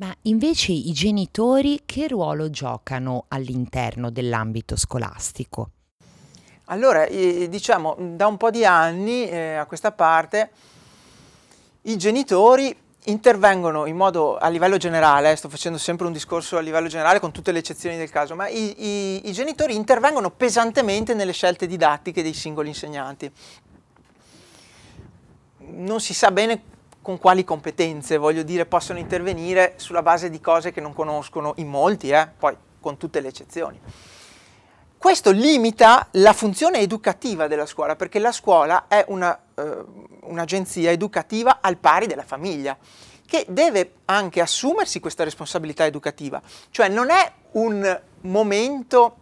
Ma invece i genitori che ruolo giocano all'interno dell'ambito scolastico? Allora, diciamo, da un po' di anni eh, a questa parte i genitori intervengono in modo a livello generale, eh, sto facendo sempre un discorso a livello generale con tutte le eccezioni del caso, ma i, i, i genitori intervengono pesantemente nelle scelte didattiche dei singoli insegnanti. Non si sa bene con quali competenze, voglio dire, possono intervenire sulla base di cose che non conoscono in molti, eh, poi con tutte le eccezioni. Questo limita la funzione educativa della scuola, perché la scuola è una, eh, un'agenzia educativa al pari della famiglia, che deve anche assumersi questa responsabilità educativa, cioè non è un momento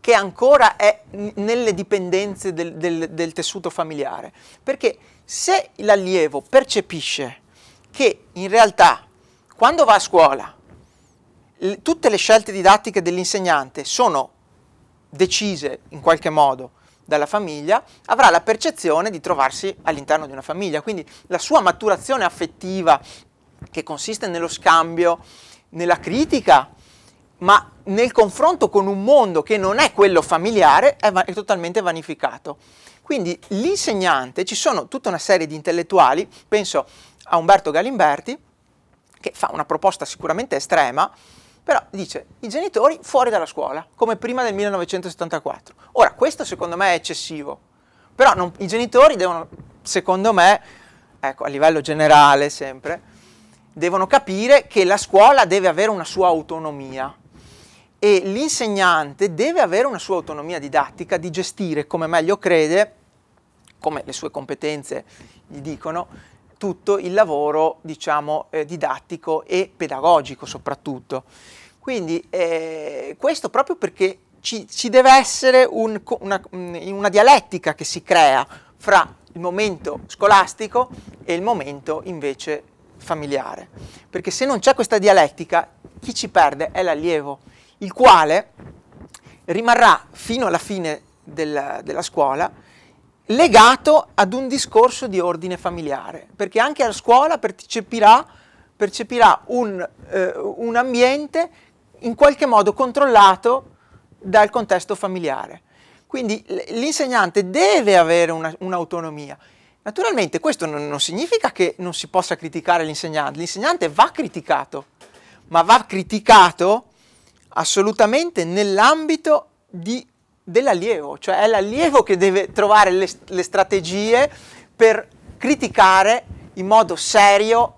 che ancora è nelle dipendenze del, del, del tessuto familiare, perché se l'allievo percepisce che in realtà quando va a scuola tutte le scelte didattiche dell'insegnante sono decise in qualche modo dalla famiglia, avrà la percezione di trovarsi all'interno di una famiglia. Quindi la sua maturazione affettiva, che consiste nello scambio, nella critica, ma nel confronto con un mondo che non è quello familiare, è, va- è totalmente vanificato. Quindi l'insegnante, ci sono tutta una serie di intellettuali, penso a Umberto Galimberti, che fa una proposta sicuramente estrema, però dice i genitori fuori dalla scuola, come prima del 1974. Ora, questo secondo me è eccessivo, però non, i genitori devono, secondo me, ecco, a livello generale sempre, devono capire che la scuola deve avere una sua autonomia e l'insegnante deve avere una sua autonomia didattica di gestire come meglio crede, come le sue competenze gli dicono, tutto il lavoro diciamo, eh, didattico e pedagogico soprattutto. Quindi eh, questo proprio perché ci, ci deve essere un, una, una dialettica che si crea fra il momento scolastico e il momento invece familiare. Perché se non c'è questa dialettica, chi ci perde è l'allievo, il quale rimarrà fino alla fine del, della scuola legato ad un discorso di ordine familiare, perché anche a scuola percepirà, percepirà un, eh, un ambiente in qualche modo controllato dal contesto familiare. Quindi l'insegnante deve avere una, un'autonomia. Naturalmente questo non, non, significa che non si possa criticare l'insegnante, l'insegnante va criticato, ma va criticato assolutamente nell'ambito di dell'allievo, cioè è l'allievo che deve trovare le, le strategie per criticare in modo serio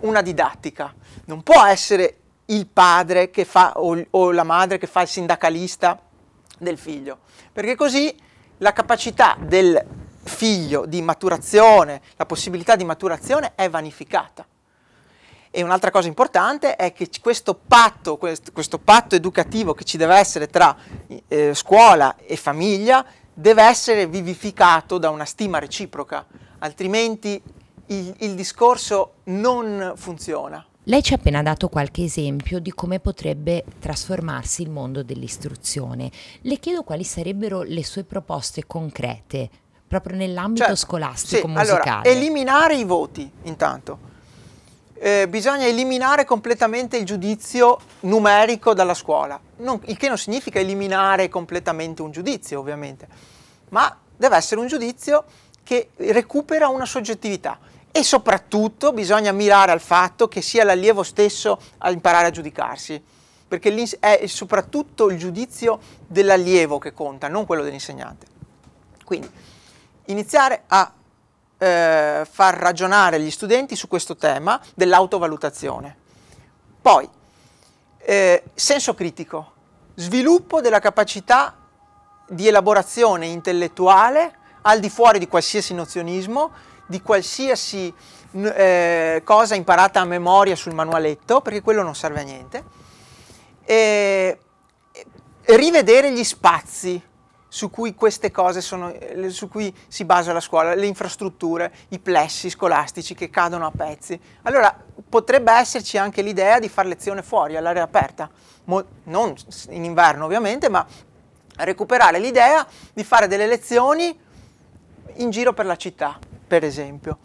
una didattica. Non può essere il padre che fa, o, o, la madre che fa il sindacalista del figlio, perché così la capacità del figlio di maturazione, la possibilità di maturazione è vanificata. E un'altra cosa importante è che questo patto, questo, patto educativo che ci deve essere tra eh, scuola e famiglia deve essere vivificato da una stima reciproca, altrimenti il, il discorso non funziona. Lei ci ha appena dato qualche esempio di come potrebbe trasformarsi il mondo dell'istruzione. Le chiedo quali sarebbero le sue proposte concrete, proprio nell'ambito cioè, scolastico sì, musicale. Allora, eliminare i voti intanto eh, bisogna eliminare completamente il giudizio numerico dalla scuola, non, il che non significa eliminare completamente un giudizio ovviamente, ma deve essere un giudizio che recupera una soggettività e soprattutto bisogna mirare al fatto che sia l'allievo stesso a imparare a giudicarsi, perché è soprattutto il giudizio dell'allievo che conta, non quello dell'insegnante. Quindi iniziare a eh, far ragionare gli studenti su questo tema dell'autovalutazione. Poi, eh, senso critico, sviluppo della capacità di elaborazione intellettuale al di fuori di qualsiasi nozionismo, di qualsiasi eh, cosa imparata a memoria sul manualetto, perché quello non serve a niente. E, rivedere gli spazi su cui queste cose sono, eh, su cui si basa la scuola, le infrastrutture, i plessi scolastici che cadono a pezzi. Allora potrebbe esserci anche l'idea di fare lezione fuori, all'aria aperta, Mo- non in inverno ovviamente, ma recuperare l'idea di fare delle lezioni in giro per la città, per esempio,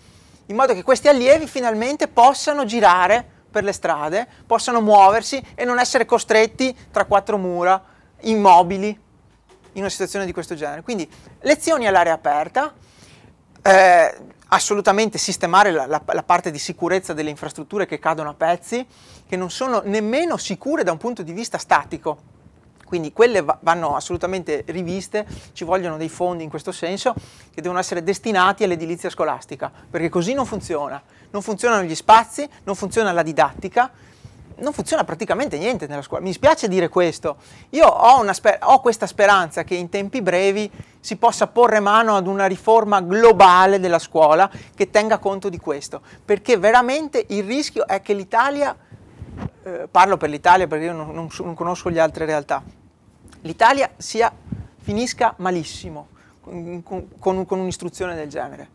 in modo che questi allievi finalmente possano girare per le strade, possano muoversi e non essere costretti tra quattro mura, immobili, in una situazione di questo genere. Quindi lezioni all'aria aperta, eh, assolutamente sistemare la, la, la, parte di sicurezza delle infrastrutture che cadono a pezzi, che non sono nemmeno sicure da un punto di vista statico. Quindi quelle va, vanno assolutamente riviste, ci vogliono dei fondi in questo senso che devono essere destinati all'edilizia scolastica, perché così non funziona. Non funzionano gli spazi, non funziona la didattica, non funziona praticamente niente nella scuola. Mi spiace dire questo. Io ho, sper- ho, questa speranza che in tempi brevi si possa porre mano ad una riforma globale della scuola che tenga conto di questo, perché veramente il rischio è che l'Italia, eh, parlo per l'Italia perché io non, non, non conosco le altre realtà, l'Italia sia, finisca malissimo con, con, con un'istruzione del genere.